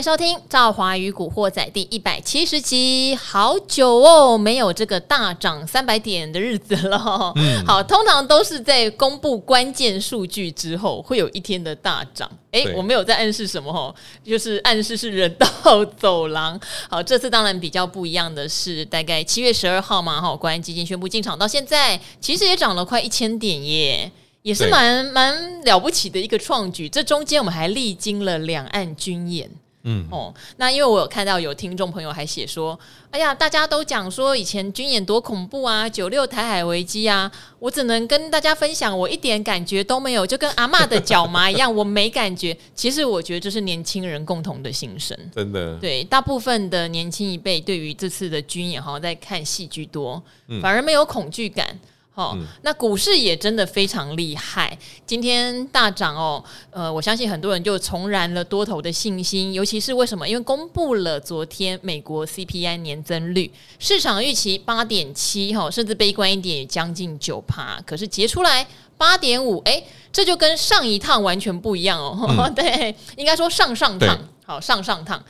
迎收听《赵华与古惑仔》第一百七十集。好久哦，没有这个大涨三百点的日子了。嗯，好，通常都是在公布关键数据之后，会有一天的大涨。哎，我没有在暗示什么哦，就是暗示是人道走廊。好，这次当然比较不一样的是，大概七月十二号嘛，哈，国安基金宣布进场到现在，其实也涨了快一千点耶。也是蛮蛮了不起的一个创举，这中间我们还历经了两岸军演，嗯哦，那因为我有看到有听众朋友还写说，哎呀，大家都讲说以前军演多恐怖啊，九六台海危机啊，我只能跟大家分享，我一点感觉都没有，就跟阿嬷的脚麻一样，我没感觉。其实我觉得这是年轻人共同的心声，真的，对，大部分的年轻一辈对于这次的军演好像在看戏居多，反而没有恐惧感。哦，那股市也真的非常厉害，今天大涨哦。呃，我相信很多人就重燃了多头的信心，尤其是为什么？因为公布了昨天美国 CPI 年增率，市场预期八点七，哈，甚至悲观一点也将近九趴，可是结出来八点五，哎，这就跟上一趟完全不一样哦。嗯、对，应该说上上趟，好上上趟。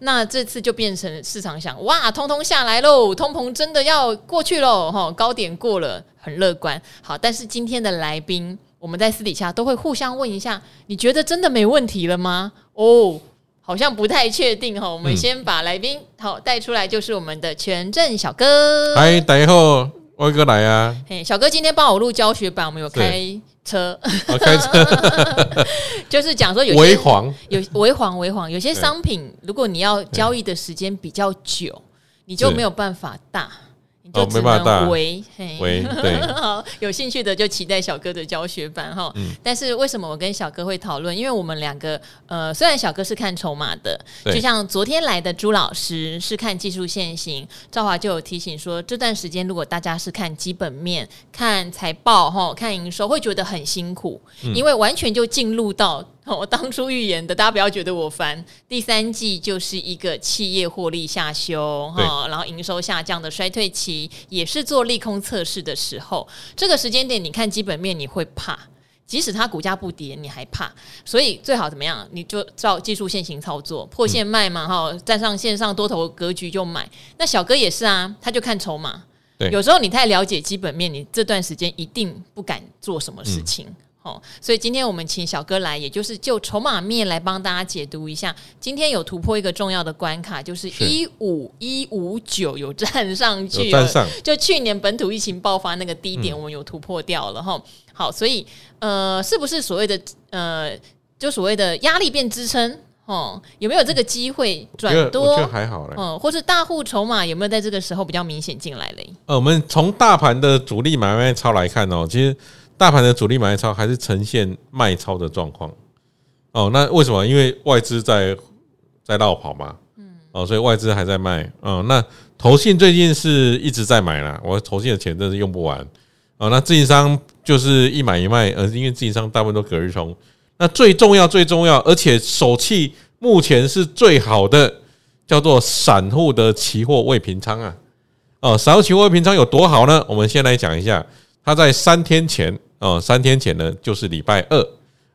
那这次就变成市场想，哇，通通下来喽，通膨真的要过去喽，哈，高点过了，很乐观。好，但是今天的来宾，我们在私底下都会互相问一下，你觉得真的没问题了吗？哦，好像不太确定哈。我们先把来宾好带出来，就是我们的权证小哥。嗨，大家好，我哥来啊。嘿，小哥今天帮我录教学版，我们有开。车，开车。就是讲说有些有微黄微黄，有些商品如果你要交易的时间比较久，你就没有办法大。就只能围好，有兴趣的就期待小哥的教学版哈。嗯、但是为什么我跟小哥会讨论？因为我们两个呃，虽然小哥是看筹码的，就像昨天来的朱老师是看技术线型，赵华就有提醒说，这段时间如果大家是看基本面、看财报哈、看营收，会觉得很辛苦，嗯、因为完全就进入到。我当初预言的，大家不要觉得我烦。第三季就是一个企业获利下修，哈，然后营收下降的衰退期，也是做利空测试的时候。这个时间点，你看基本面，你会怕，即使它股价不跌，你还怕。所以最好怎么样？你就照技术线型操作，破线卖嘛，哈、嗯，站上线上多头格局就买。那小哥也是啊，他就看筹码。对有时候你太了解基本面，你这段时间一定不敢做什么事情。嗯哦，所以今天我们请小哥来，也就是就筹码面来帮大家解读一下。今天有突破一个重要的关卡，就是一五一五九有站上去，站上。就去年本土疫情爆发那个低点，我们有突破掉了哈。嗯、好，所以呃，是不是所谓的呃，就所谓的压力变支撑？哦，有没有这个机会转多？我觉得还好嘞。嗯，或是大户筹码有没有在这个时候比较明显进来嘞？呃，我们从大盘的主力买卖超来看哦，其实。大盘的主力买超还是呈现卖超的状况。哦，那为什么？因为外资在在绕跑嘛，嗯，哦，所以外资还在卖，哦，那投信最近是一直在买啦，我投信的钱真是用不完，哦，那自营商就是一买一卖，而因为自营商大部分都隔日冲，那最重要最重要，而且手气目前是最好的，叫做散户的期货未平仓啊，哦，散户期货未平仓有多好呢？我们先来讲一下，它在三天前。哦，三天前呢，就是礼拜二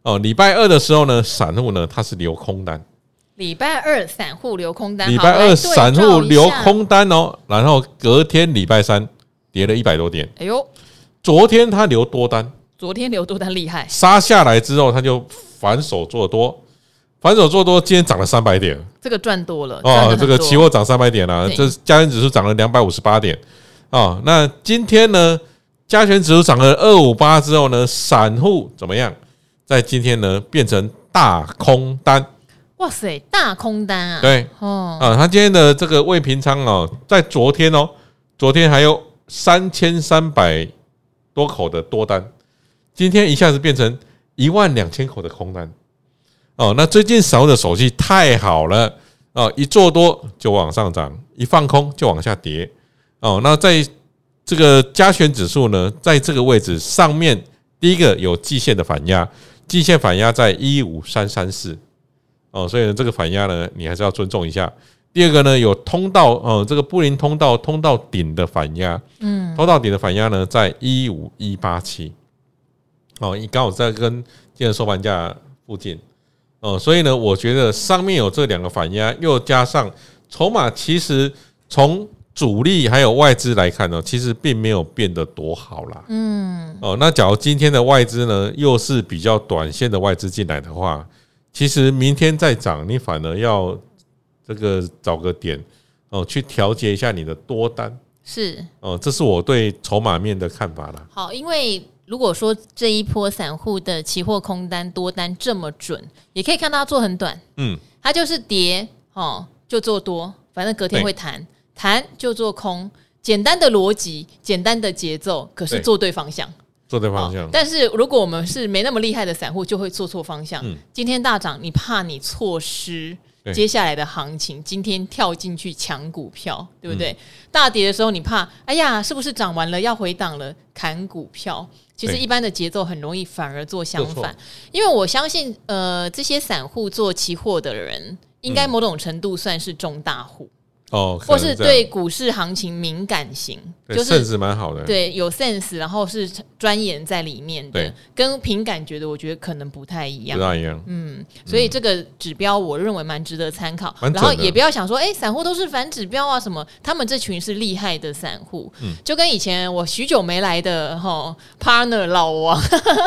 哦，礼拜二的时候呢，散户呢它是留空单。礼拜二散户留空单，礼拜二散户留空单哦，然后隔天礼拜三跌了一百多点。哎呦，昨天他留多单，昨天留多单厉害，杀下来之后他就反手做多，反手做多，今天涨了三百点，这个赚多了哦，这个期货涨三百点了，这加权指数涨了两百五十八点哦，那今天呢？加权指数涨了二五八之后呢，散户怎么样？在今天呢，变成大空单。哇塞，大空单啊！对，哦，啊，他今天的这个未平仓哦，在昨天哦，昨天还有三千三百多口的多单，今天一下子变成一万两千口的空单。哦，那最近散户的手气太好了哦，一做多就往上涨，一放空就往下跌。哦，那在。这个加权指数呢，在这个位置上面，第一个有季线的反压，季线反压在一五三三四哦，所以呢，这个反压呢，你还是要尊重一下。第二个呢，有通道哦，这个布林通道通道顶的反压，嗯，通道顶的反压呢，在一五一八七哦，你刚好在跟今日收盘价附近哦，所以呢，我觉得上面有这两个反压，又加上筹码，其实从主力还有外资来看呢，其实并没有变得多好啦。嗯，哦，那假如今天的外资呢，又是比较短线的外资进来的话，其实明天再涨，你反而要这个找个点哦，去调节一下你的多单。是哦，这是我对筹码面的看法啦。好，因为如果说这一波散户的期货空单多单这么准，也可以看到它做很短。嗯，它就是跌哦，就做多，反正隔天会弹。弹就做空，简单的逻辑，简单的节奏，可是做对方向，做对方向。但是如果我们是没那么厉害的散户，就会做错方向。嗯，今天大涨，你怕你错失接下来的行情。今天跳进去抢股票，对不对？嗯，大跌的时候，你怕，哎呀，是不是涨完了要回档了？砍股票。其实一般的节奏很容易反而做相反，因为我相信，呃，这些散户做期货的人，应该某种程度算是中大户。哦，或是对股市行情敏感型，就是 sense 蛮好的，对，有 sense，然后是钻研在里面的，跟凭感觉的，我觉得可能不太一样，不太一样，嗯，所以这个指标我认为蛮值得参考，然后也不要想说，哎，散户都是反指标啊什么，他们这群是厉害的散户，就跟以前我许久没来的哈 partner 老王，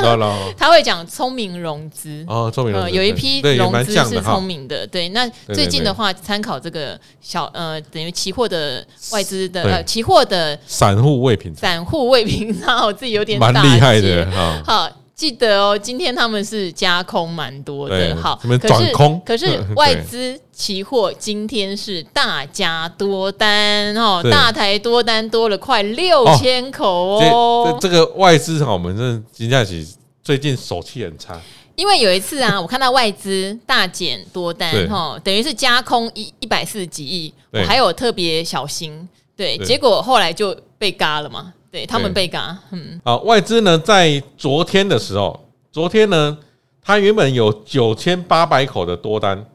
他会讲聪明融资，哦，聪明融资，有一批融资是聪明的，对，那最近的话参考这个小呃。呃，等于期货的外资的呃，期货的散户未平，散户未平仓，我自己有点蛮厉害的哈。好，记得哦，今天他们是加空蛮多的，好，转空。可是 外资期货今天是大加多单哦，大台多单多了快六千口哦。这这个外资哈，我们这金价其实最近手气很差。因为有一次啊，我看到外资大减多单哈，等于是加空一一百四十几亿，我还有特别小心，对，结果后来就被嘎了嘛，对他们被嘎，嗯，好，外资呢在昨天的时候，昨天呢，它原本有九千八百口的多单，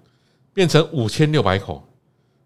变成五千六百口，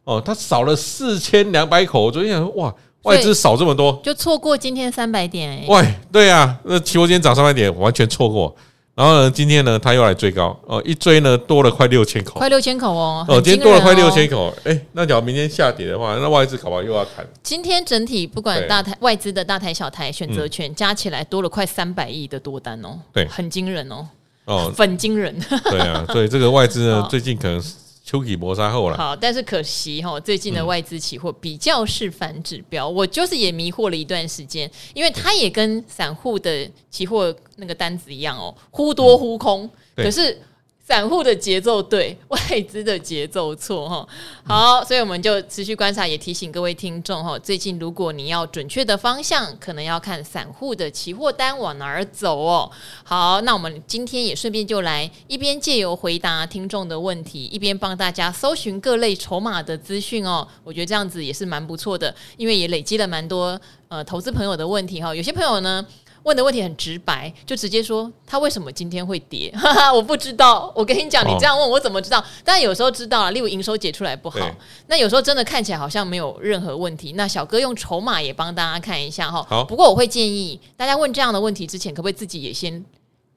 哦，它少了四千两百口，我昨天想说哇，外资少这么多，就错过今天三百点，喂，对啊，那期货今天涨三百点，完全错过。然后呢，今天呢，他又来追高。哦，一追呢，多了快六千口，快六千口哦，哦，今天多了快六千口，哎，那假如明天下跌的话，那外资搞不好又要砍。今天整体不管大台外资的大台小台选择权加起来多了快三百亿的多单哦，对，很惊人哦，哦，很惊人，对啊，所以这个外资呢，最近可能是。秋季磨砂后了，好，但是可惜哈，最近的外资期货比较是反指标，我就是也迷惑了一段时间，因为它也跟散户的期货那个单子一样哦，忽多忽空，可是。散户的节奏对，外资的节奏错哈。好，所以我们就持续观察，也提醒各位听众哈，最近如果你要准确的方向，可能要看散户的期货单往哪儿走哦。好，那我们今天也顺便就来一边借由回答听众的问题，一边帮大家搜寻各类筹码的资讯哦。我觉得这样子也是蛮不错的，因为也累积了蛮多呃投资朋友的问题哈。有些朋友呢。问的问题很直白，就直接说他为什么今天会跌？哈哈，我不知道。我跟你讲，你这样问我怎么知道？但有时候知道了，例如营收解出来不好，那有时候真的看起来好像没有任何问题。那小哥用筹码也帮大家看一下哈。好，不过我会建议大家问这样的问题之前，可不可以自己也先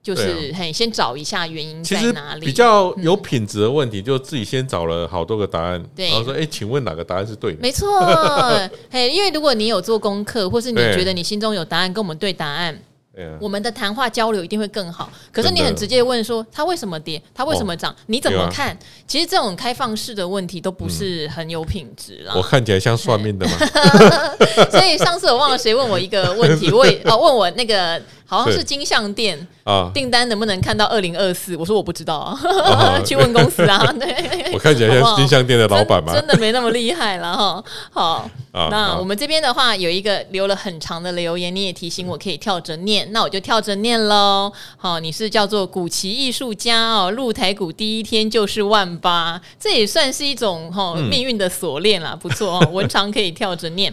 就是嘿，先找一下原因在哪里？比较有品质的问题，就自己先找了好多个答案，然后说：“哎，请问哪个答案是对的？”没错，嘿，因为如果你有做功课，或是你觉得你心中有答案，跟我们对答案。我们的谈话交流一定会更好。可是你很直接问说它为什么跌，它为什么涨，你怎么看？其实这种开放式的问题都不是很有品质啦。我看起来像算命的吗？所以上次我忘了谁问我一个问题，我也哦问我那个。好像是金像店啊，订单能不能看到二零二四？我说我不知道啊，去问公司啊。对，我看起来像金像店的老板吗？真的没那么厉害了哈。好，那我们这边的话有一个留了很长的留言，你也提醒我可以跳着念，那我就跳着念喽。好，你是叫做古奇艺术家哦，入台股第一天就是万八，这也算是一种哈命运的锁链啦，不错哦，文长可以跳着念。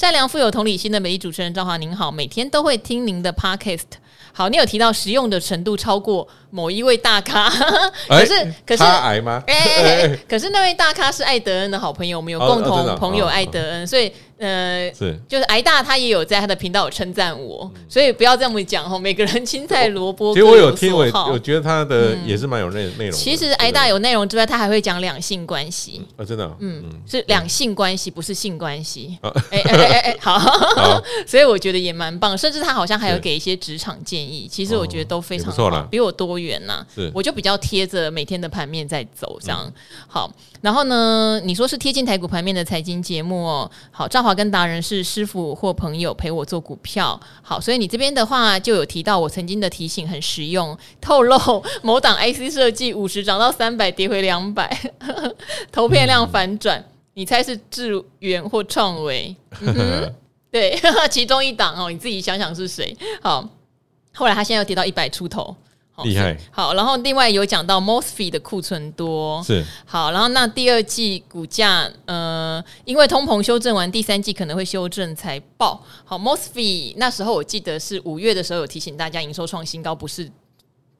善良富有同理心的美丽主持人赵华，您好，每天都会听您的 podcast。好，你有提到实用的程度超过某一位大咖，可是、欸、可是他矮吗？哎、可是那位大咖是艾德恩的好朋友，我们有共同朋友艾德恩，所以呃，是，就是挨大他也有在他的频道有称赞我，嗯、所以不要这么讲哦。每个人青菜萝卜，其实我有听，我我觉得他的也是蛮有内内容、嗯。其实挨大有内容之外，他还会讲两性关系啊，真的、哦，嗯，嗯是两性关系，不是性关系。哎哎哎哎，好，好 所以我觉得也蛮棒，甚至他好像还有给一些职场建议。其实我觉得都非常好，哦、比我多元呐、啊。是，我就比较贴着每天的盘面在走，这样、嗯、好。然后呢，你说是贴近台股盘面的财经节目哦，好，赵华跟达人是。师傅或朋友陪我做股票，好，所以你这边的话就有提到我曾经的提醒很实用，透露 某档 IC 设计五十涨到三百跌回两百，投片量反转，你猜是智源或创维？嗯、对，其中一档哦，你自己想想是谁？好，后来他现在又跌到一百出头。厉害，好，然后另外有讲到 Mosfet 的库存多是好，然后那第二季股价呃，因为通膨修正完，第三季可能会修正财报。好，Mosfet 那时候我记得是五月的时候有提醒大家营收创新高，不是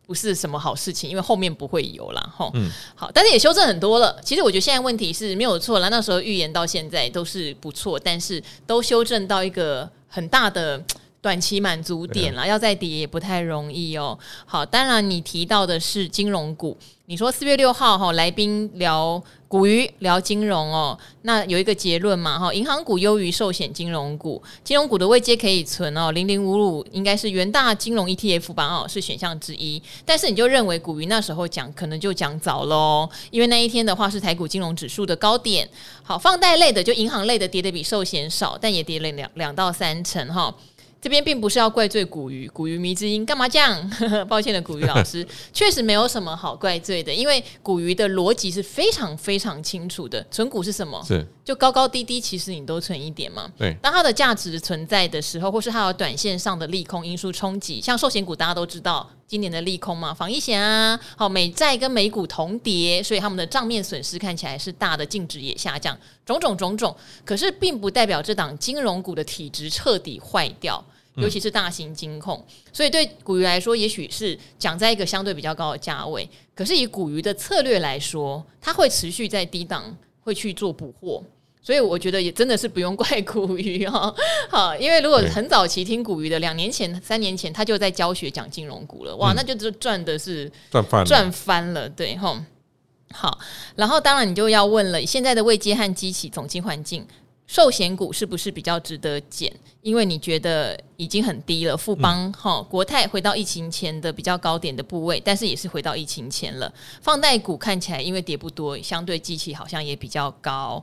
不是什么好事情，因为后面不会有了哈。嗯，好，但是也修正很多了。其实我觉得现在问题是没有错了，那时候预言到现在都是不错，但是都修正到一个很大的。短期满足点了，要再跌也不太容易哦。好，当然你提到的是金融股，你说四月六号哈来宾聊股鱼聊金融哦，那有一个结论嘛哈，银行股优于寿险金融股，金融股的位阶可以存哦，零零五五应该是元大金融 ETF 吧哦，是选项之一。但是你就认为股鱼那时候讲可能就讲早喽，因为那一天的话是台股金融指数的高点。好，放贷类的就银行类的跌得比寿险少，但也跌了两两到三成哈。这边并不是要怪罪古鱼，古鱼迷之音干嘛这样？抱歉的，古鱼老师 确实没有什么好怪罪的，因为古鱼的逻辑是非常非常清楚的。存股是什么？是就高高低低，其实你都存一点嘛。对，当它的价值存在的时候，或是它有短线上的利空因素冲击，像寿险股大家都知道今年的利空嘛，防疫险啊，好美债跟美股同跌，所以他们的账面损失看起来是大的，净值也下降，种种种种。可是并不代表这档金融股的体质彻底坏掉。尤其是大型金控，嗯、所以对古鱼来说，也许是讲在一个相对比较高的价位。可是以古鱼的策略来说，它会持续在低档会去做补货，所以我觉得也真的是不用怪古鱼哈。好，因为如果很早期听古鱼的，两年前、三年前他就在教学讲金融股了，哇，嗯、那就赚的是赚翻赚翻了，对哈。好，然后当然你就要问了，现在的未接和机器总经环境。寿险股是不是比较值得减？因为你觉得已经很低了。富邦哈、嗯、国泰回到疫情前的比较高点的部位，但是也是回到疫情前了。放贷股看起来因为跌不多，相对机器好像也比较高。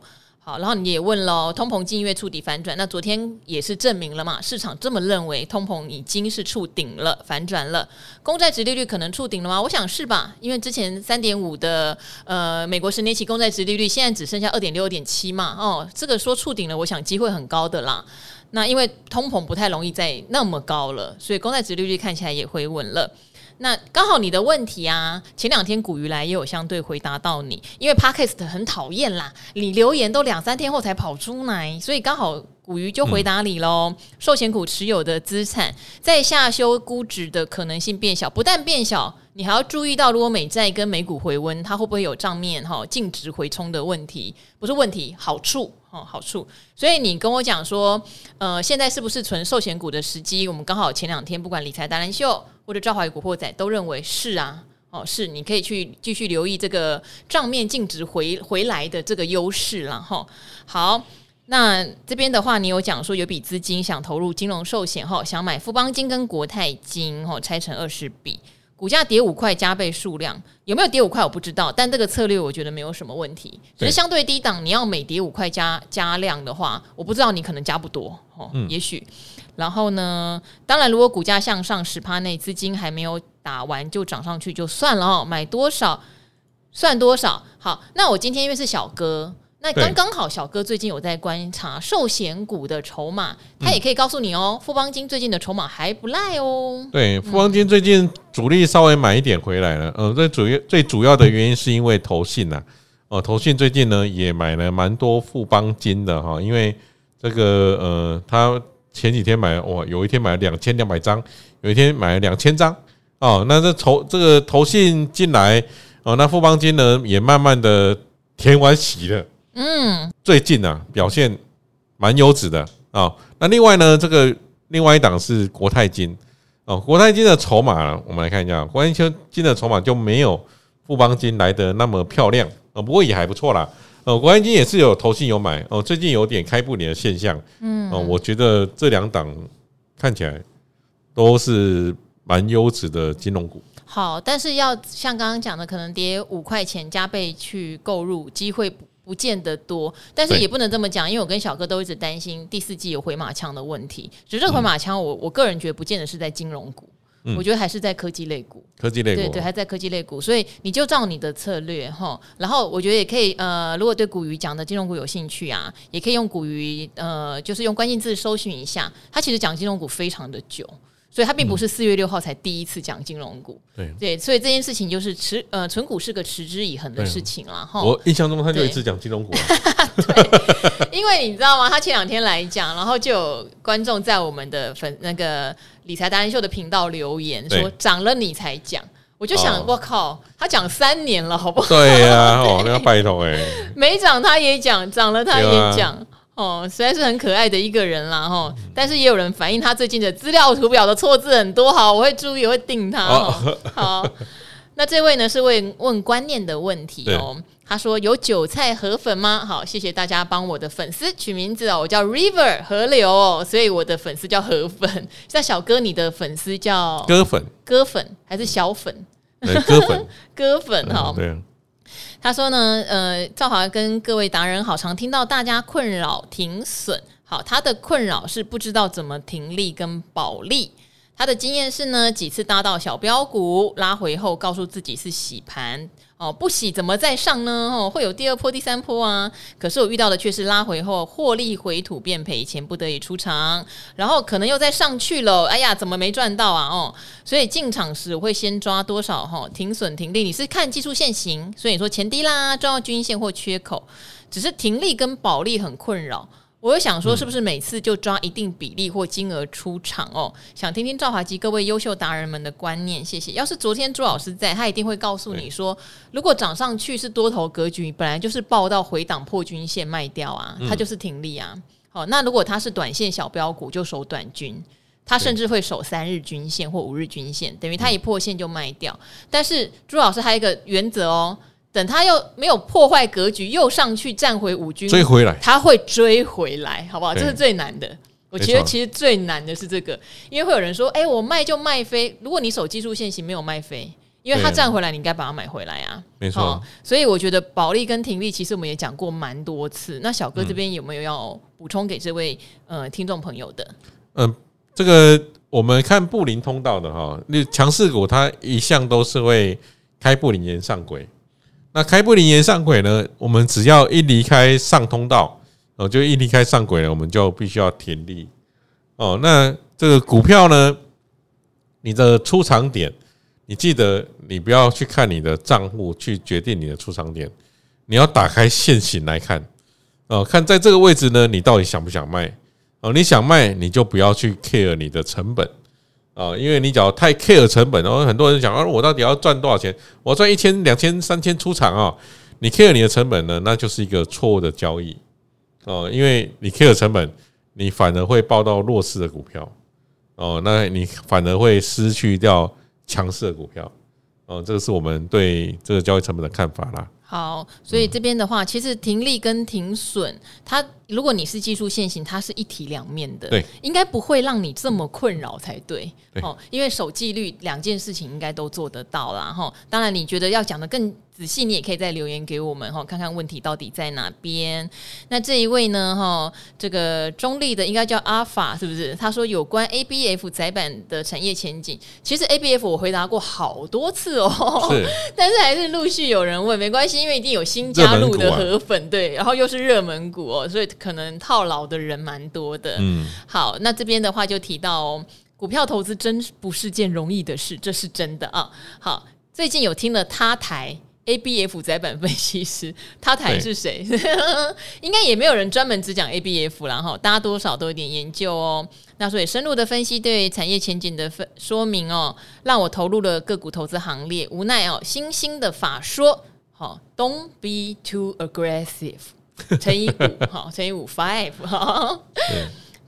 好，然后你也问了，通膨近月触底反转，那昨天也是证明了嘛？市场这么认为，通膨已经是触顶了，反转了。公债殖利率可能触顶了吗？我想是吧，因为之前三点五的呃美国十年期公债殖利率，现在只剩下二点六、二点七嘛。哦，这个说触顶了，我想机会很高的啦。那因为通膨不太容易再那么高了，所以公债殖利率看起来也回稳了。那刚好你的问题啊，前两天股鱼来也有相对回答到你，因为 Podcast 很讨厌啦，你留言都两三天后才跑出来，所以刚好股鱼就回答你喽。寿险股持有的资产在下修估值的可能性变小，不但变小，你还要注意到如果美债跟美股回温，它会不会有账面哈净值回冲的问题？不是问题，好处哦，好处。所以你跟我讲说，呃，现在是不是存寿险股的时机？我们刚好前两天不管理财达人秀。或者赵怀古惑仔都认为是啊，哦，是，你可以去继续留意这个账面净值回回来的这个优势了哈。好，那这边的话，你有讲说有笔资金想投入金融寿险哈，想买富邦金跟国泰金哈，拆成二十笔，股价跌五块加倍数量，有没有跌五块我不知道，但这个策略我觉得没有什么问题，只是相对低档，你要每跌五块加加量的话，我不知道你可能加不多哦，嗯、也许。然后呢，当然，如果股价向上十趴内，资金还没有打完就涨上去就算了哦。买多少算多少。好，那我今天因为是小哥，那刚刚好小哥最近有在观察寿险股的筹码，他也可以告诉你哦，富邦金最近的筹码还不赖哦。对，富邦金最近主力稍微买一点回来了。嗯，最主要最主要的原因是因为投信呐，哦，投信最近呢也买了蛮多富邦金的哈，因为这个呃他。前几天买哇，有一天买了两千两百张，有一天买了两千张哦。那这投这个投信进来哦，那富邦金呢也慢慢的填完席了。嗯，最近啊表现蛮优质的啊、哦。那另外呢，这个另外一档是国泰金哦，国泰金的筹码，我们来看一下，国泰金的筹码就没有富邦金来的那么漂亮哦，不过也还不错啦。哦，国泰金也是有投信有买哦，最近有点开布林的现象，嗯，哦，我觉得这两档看起来都是蛮优质的金融股。好，但是要像刚刚讲的，可能跌五块钱加倍去购入，机会不不见得多。但是也不能这么讲，因为我跟小哥都一直担心第四季有回马枪的问题。只是回马枪，我我个人觉得不见得是在金融股，我觉得还是在科技类股。科技类股，对对，还在科技类股。所以你就照你的策略哈。然后我觉得也可以，呃，如果对古鱼讲的金融股有兴趣啊，也可以用古鱼，呃，就是用关键字搜寻一下。他其实讲金融股非常的久。所以它并不是四月六号才第一次讲金融股，对。对，所以这件事情就是持呃存股是个持之以恒的事情了哈。我印象中他就一直讲金融股，对，因为你知道吗？他前两天来讲，然后就有观众在我们的粉那个理财达人秀的频道留言说涨了你才讲，我就想我靠，他讲三年了，好不好？对呀，哦，那要拜托哎，没涨他也讲，涨了他也讲。哦，实在是很可爱的一个人啦，哈！但是也有人反映他最近的资料图表的错字很多，好，我会注意，我会定他。哦、好，那这位呢是问问观念的问题哦。他说有韭菜河粉吗？好，谢谢大家帮我的粉丝取名字哦，我叫 River 河流哦，所以我的粉丝叫河粉。像小哥，你的粉丝叫割粉，割粉还是小粉？割粉，割粉哈。对。他说呢，呃，赵华跟各位达人好，常听到大家困扰停损，好，他的困扰是不知道怎么停利跟保利。他的经验是呢，几次搭到小标股拉回后，告诉自己是洗盘哦，不洗怎么再上呢？哦，会有第二波、第三波啊。可是我遇到的却是拉回后获利回吐变赔钱，不得已出场，然后可能又再上去了。哎呀，怎么没赚到啊？哦，所以进场时我会先抓多少哈？停损停利，你是看技术线型，所以你说前低啦，重要均线或缺口，只是停利跟保利很困扰。我又想说，是不是每次就抓一定比例或金额出场哦？想听听赵华及各位优秀达人们的观念，谢谢。要是昨天朱老师在，他一定会告诉你说，如果涨上去是多头格局，本来就是报到回档破均线卖掉啊，它就是停利啊。好，那如果它是短线小标股，就守短均，它甚至会守三日均线或五日均线，等于它一破线就卖掉。但是朱老师还有一个原则哦。等他又没有破坏格局，又上去站回五军，追回来，他会追回来，好不好？这是最难的。我觉得其实最难的是这个，因为会有人说：“哎，我卖就卖飞。”如果你守技术线型没有卖飞，因为他站回来，你应该把它买回来啊。没错。所以我觉得保利跟停利，其实我们也讲过蛮多次。那小哥这边有没有要补充给这位呃听众朋友的？嗯，这个我们看布林通道的哈，那强势股它一向都是会开布林沿上轨。那开不灵沿上轨呢？我们只要一离开上通道，哦，就一离开上轨了，我们就必须要停利。哦，那这个股票呢？你的出场点，你记得你不要去看你的账户去决定你的出场点，你要打开线型来看。哦，看在这个位置呢，你到底想不想卖？哦，你想卖，你就不要去 care 你的成本。啊，因为你只要太 care 成本，然后很多人讲啊，我到底要赚多少钱？我赚一千、两千、三千出场啊！你 care 你的成本呢，那就是一个错误的交易哦。因为你 care 成本，你反而会抱到弱势的股票哦，那你反而会失去掉强势的股票哦。这个是我们对这个交易成本的看法啦。好，所以这边的话，其实停利跟停损，它如果你是技术线型，它是一体两面的，对，应该不会让你这么困扰才对，哦，因为守纪律两件事情应该都做得到啦。哈。当然，你觉得要讲的更仔细，你也可以再留言给我们哈，看看问题到底在哪边。那这一位呢，哈，这个中立的应该叫阿法，是不是？他说有关 ABF 载板的产业前景，其实 ABF 我回答过好多次哦，是，但是还是陆续有人问，没关系，因为一定有新加入的河粉，对，然后又是热门股哦，所以可能套牢的人蛮多的。嗯，好，那这边的话就提到哦，股票投资真不是件容易的事，这是真的啊。好，最近有听了他台。A B F 载板分析师，他台是谁？应该也没有人专门只讲 A B F 然后，大家多少都有点研究哦。那所以深入的分析对产业前景的分说明哦，让我投入了个股投资行列。无奈哦，新兴的法说，好，Don't be too aggressive，乘以五，好，乘以五 five，好。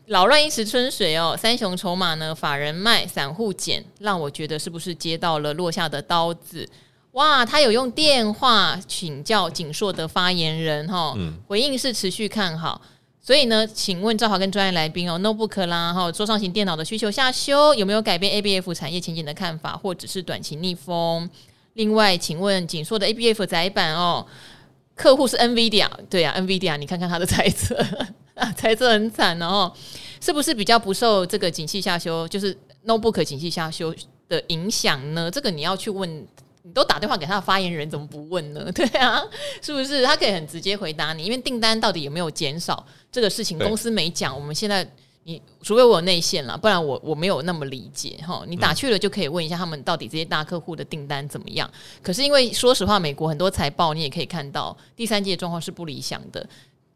扰乱一池春水哦，三雄筹码呢？法人卖，散户减，让我觉得是不是接到了落下的刀子？哇，他有用电话请教景硕的发言人哈，回应是持续看好。所以呢，请问赵华跟专业来宾哦，notebook 啦哈，桌上型电脑的需求下修，有没有改变 ABF 产业前景的看法，或者是短期逆风？另外，请问景硕的 ABF 载板哦，客户是 NVIDIA，对啊，NVIDIA，你看看他的猜测。啊，猜测很惨哦，是不是比较不受这个景气下修，就是 notebook 景气下修的影响呢？这个你要去问，你都打电话给他的发言人，怎么不问呢？对啊，是不是？他可以很直接回答你，因为订单到底有没有减少这个事情，公司没讲。我们现在你除非我有内线了，不然我我没有那么理解哈。你打去了就可以问一下他们到底这些大客户的订单怎么样。可是因为说实话，美国很多财报你也可以看到，第三季的状况是不理想的。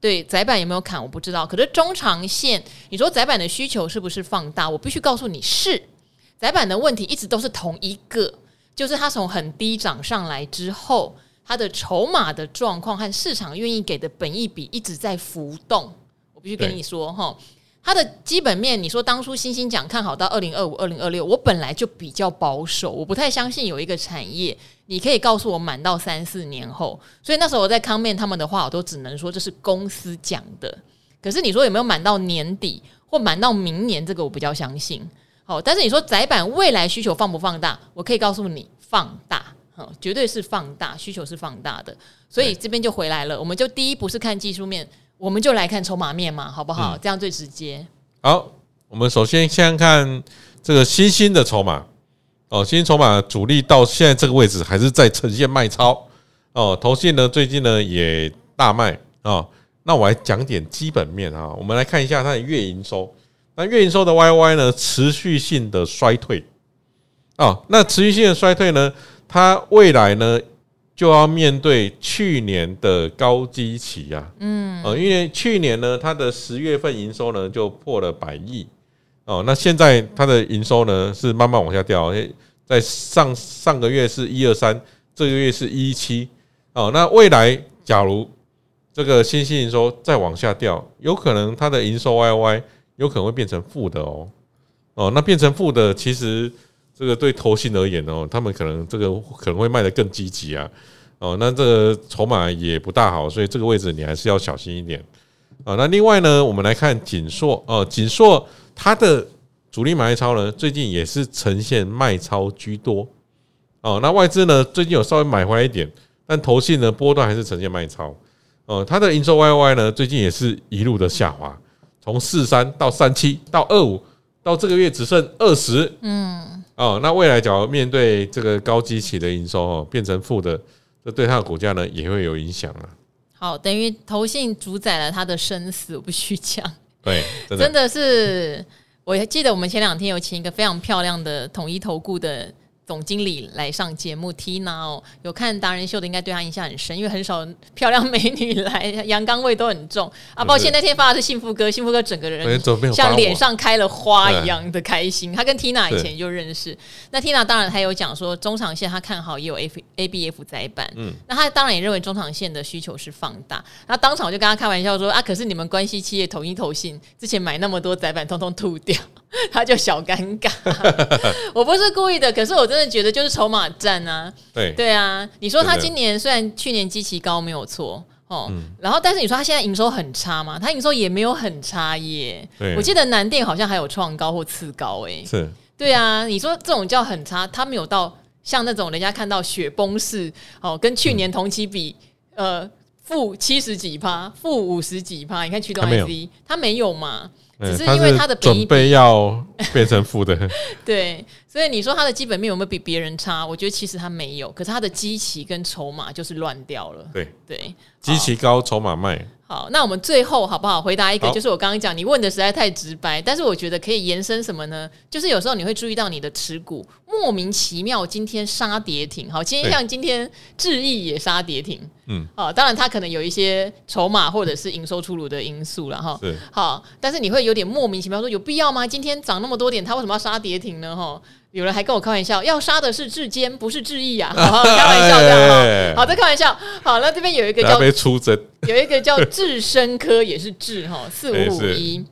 对窄板有没有砍？我不知道。可是中长线，你说窄板的需求是不是放大？我必须告诉你是，窄板的问题一直都是同一个，就是它从很低涨上来之后，它的筹码的状况和市场愿意给的本益比一直在浮动。我必须跟你说哈。它的基本面，你说当初星星讲看好到二零二五、二零二六，我本来就比较保守，我不太相信有一个产业你可以告诉我满到三四年后。所以那时候我在 comment 他们的话，我都只能说这是公司讲的。可是你说有没有满到年底或满到明年，这个我比较相信。好，但是你说窄板未来需求放不放大？我可以告诉你放大，好，绝对是放大，需求是放大的。所以这边就回来了，我们就第一不是看技术面。我们就来看筹码面嘛，好不好？嗯、这样最直接。好，我们首先先看这个新兴的筹码哦，新兴筹码主力到现在这个位置还是在呈现卖超哦。投信呢最近呢也大卖哦。那我来讲点基本面啊，我们来看一下它的月营收。那月营收的 YY 呢持续性的衰退哦。那持续性的衰退呢，它未来呢？就要面对去年的高基期呀，嗯，呃，因为去年呢，它的十月份营收呢就破了百亿，哦，那现在它的营收呢是慢慢往下掉，在上上个月是一二三，这个月是一一七，哦，那未来假如这个新兴营收再往下掉，有可能它的营收 YY 有可能会变成负的哦，哦，那变成负的其实。这个对投信而言哦，他们可能这个可能会卖得更积极啊，哦，那这个筹码也不大好，所以这个位置你还是要小心一点啊。那另外呢，我们来看景硕哦，景硕它的主力买超呢，最近也是呈现卖超居多哦。那外资呢，最近有稍微买回来一点，但投信呢波段还是呈现卖超哦。它的营收 YY 呢，最近也是一路的下滑，从四三到三七到二五，到这个月只剩二十，嗯。哦，那未来假如面对这个高基期的营收哦，变成负的，这对它的股价呢也会有影响啊。好，等于投信主宰了它的生死，我必须讲。对，真的，真的是，我还记得我们前两天有请一个非常漂亮的统一投顾的。总经理来上节目，Tina 哦，有看达人秀的，应该对他印象很深，因为很少漂亮美女来，阳刚味都很重。啊，抱歉，那天发的是幸福哥，幸福哥整个人像脸上开了花一样的开心。他跟 Tina 以前就认识，那 Tina 当然他有讲说中长线他看好，也有 A A B F 载板，嗯，那他当然也认为中长线的需求是放大。那当场我就跟他开玩笑说啊，可是你们关系企业统一投信之前买那么多载板，通通吐掉。他就小尴尬，我不是故意的，可是我真的觉得就是筹码战啊。对对啊，你说他今年虽然去年基期高没有错哦，然后但是你说他现在营收很差嘛？他营收也没有很差耶。我记得南电好像还有创高或次高哎。是，对啊，你说这种叫很差，他没有到像那种人家看到雪崩式哦，跟去年同期比，呃，负七十几趴，负五十几趴。你看驱动 IC，它没有嘛？只是因为它的准备要变成负的，对，所以你说它的基本面有没有比别人差？我觉得其实它没有，可是它的基期跟筹码就是乱掉了。对对，基期高，筹码卖。好，那我们最后好不好回答一个？就是我刚刚讲，你问的实在太直白，但是我觉得可以延伸什么呢？就是有时候你会注意到你的持股莫名其妙今天杀跌停，好，今天像今天智毅也杀跌停，嗯，啊，当然它可能有一些筹码或者是营收出炉的因素了哈，好，但是你会有点莫名其妙说有必要吗？今天涨那么多点，它为什么要杀跌停呢？哈，有人还跟我开玩笑，要杀的是智坚，不是智毅啊！好好开玩笑这样哈，好，再开玩笑。好，那这边有一个叫被出征，有一个叫智深科，也是智哈四五五一，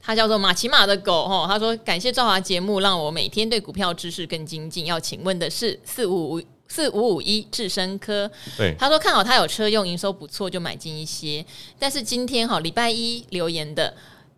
他叫做马奇马的狗哈。他说感谢赵华节目，让我每天对股票知识更精进。要请问的是四五五四五五一智深科，对，他说看好他有车用，营收不错，就买进一些。但是今天哈礼拜一留言的。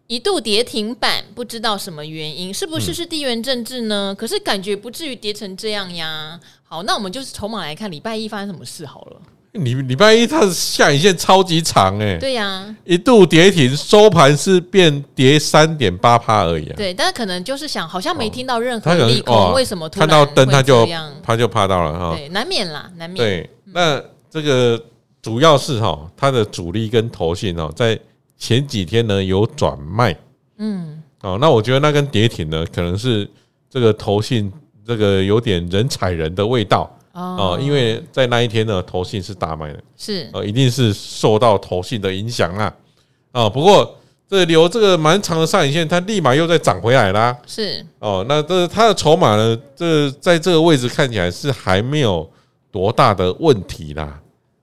一度跌停板，不知道什么原因，是不是是地缘政治呢？嗯、可是感觉不至于跌成这样呀。好，那我们就是筹码来看，礼拜一发生什么事好了。礼礼拜一它的下影线超级长哎、欸，对呀、啊，一度跌停，收盘是变跌三点八趴而已啊。对，但是可能就是想，好像没听到任何利空，为什么突然看到灯它就他就怕到了哈？对，难免啦，难免。对，那这个主要是哈，它的主力跟投信哦在。前几天呢有转卖，嗯，哦，那我觉得那根跌停呢，可能是这个投信这个有点人踩人的味道。哦，因为在那一天呢，投信是大卖的，是。呃，一定是受到投信的影响啊，啊，不过这留这个蛮长的上影线，它立马又再涨回来啦，是。哦，那这它的筹码呢，这在这个位置看起来是还没有多大的问题啦，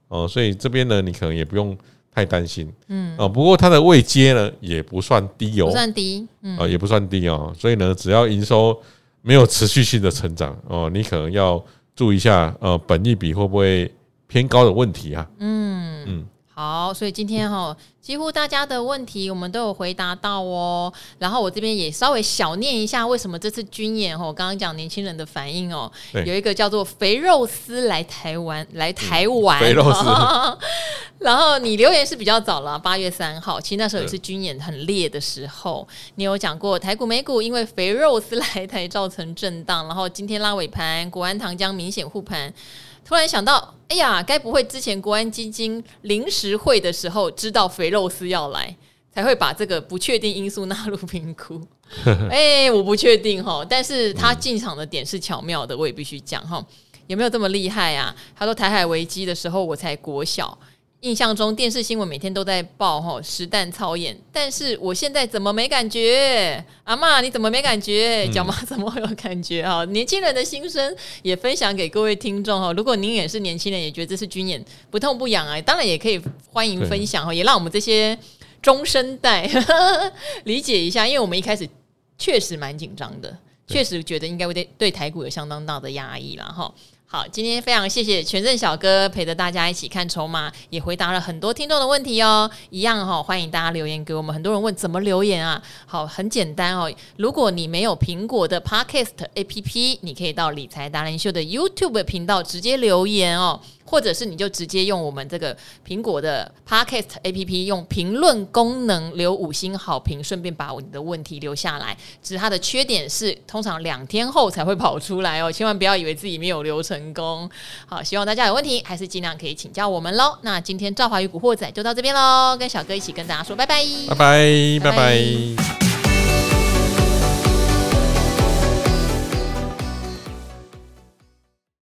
哦，所以这边呢，你可能也不用。太担心，嗯，哦，不过它的位阶呢也不算低哦，不算低，嗯，啊，也不算低哦，所以呢，只要营收没有持续性的成长哦，你可能要注意一下，呃，本益比会不会偏高的问题啊？嗯。嗯。好，所以今天哈，几乎大家的问题我们都有回答到哦。然后我这边也稍微小念一下，为什么这次军演哈，我刚刚讲年轻人的反应哦，有一个叫做肥肉丝来台湾，来台湾，肥肉丝。然后你留言是比较早了，八月三号，其实那时候也是军演很烈的时候，你有讲过台股美股因为肥肉丝来台造成震荡，然后今天拉尾盘，国安糖浆明显护盘。突然想到，哎呀，该不会之前国安基金临时会的时候知道肥肉丝要来，才会把这个不确定因素纳入评估？哎，我不确定哈，但是他进场的点是巧妙的，我也必须讲哈，有没有这么厉害啊？他说台海危机的时候我才国小。印象中电视新闻每天都在报吼实弹操演，但是我现在怎么没感觉？阿妈你怎么没感觉？脚妈怎么会有感觉？哈，年轻人的心声也分享给各位听众哈。如果您也是年轻人，也觉得这是军演不痛不痒啊，当然也可以欢迎分享哈，也让我们这些中生代 理解一下，因为我们一开始确实蛮紧张的，确实觉得应该会对对台股有相当大的压抑了哈。好，今天非常谢谢权正小哥陪着大家一起看筹码，也回答了很多听众的问题哦。一样哈、欢迎大家留言给我们。很多人问怎么留言啊？好，很简单哦。如果你没有苹果的 Podcast APP，你可以到理财达人秀的 YouTube 频道直接留言哦。或者是你就直接用我们这个苹果的 Podcast APP 用评论功能留五星好评，顺便把你的问题留下来。只是它的缺点是，通常两天后才会跑出来哦，千万不要以为自己没有留成功。好，希望大家有问题还是尽量可以请教我们喽。那今天赵华与古惑仔就到这边喽，跟小哥一起跟大家说拜拜，拜拜，拜拜。拜拜。